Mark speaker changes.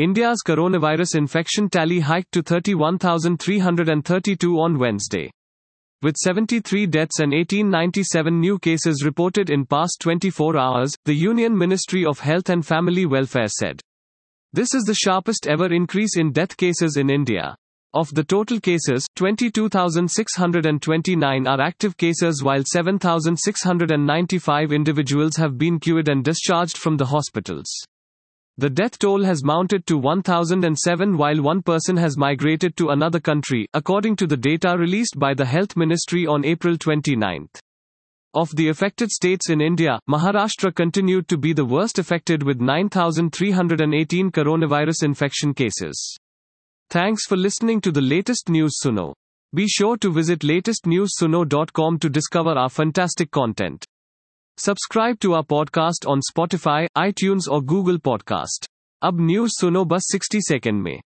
Speaker 1: India's coronavirus infection tally hiked to 31,332 on Wednesday. With 73 deaths and 1897 new cases reported in past 24 hours, the Union Ministry of Health and Family Welfare said. This is the sharpest ever increase in death cases in India. Of the total cases, 22,629 are active cases while 7,695 individuals have been cured and discharged from the hospitals. The death toll has mounted to 1007 while one person has migrated to another country, according to the data released by the Health Ministry on April 29. Of the affected states in India, Maharashtra continued to be the worst affected with 9,318 coronavirus infection cases. Thanks for listening to the latest news Suno. Be sure to visit latestnewssuno.com to discover our fantastic content. Subscribe to our podcast on Spotify iTunes और Google podcast अब news सुनो बस 60 second में।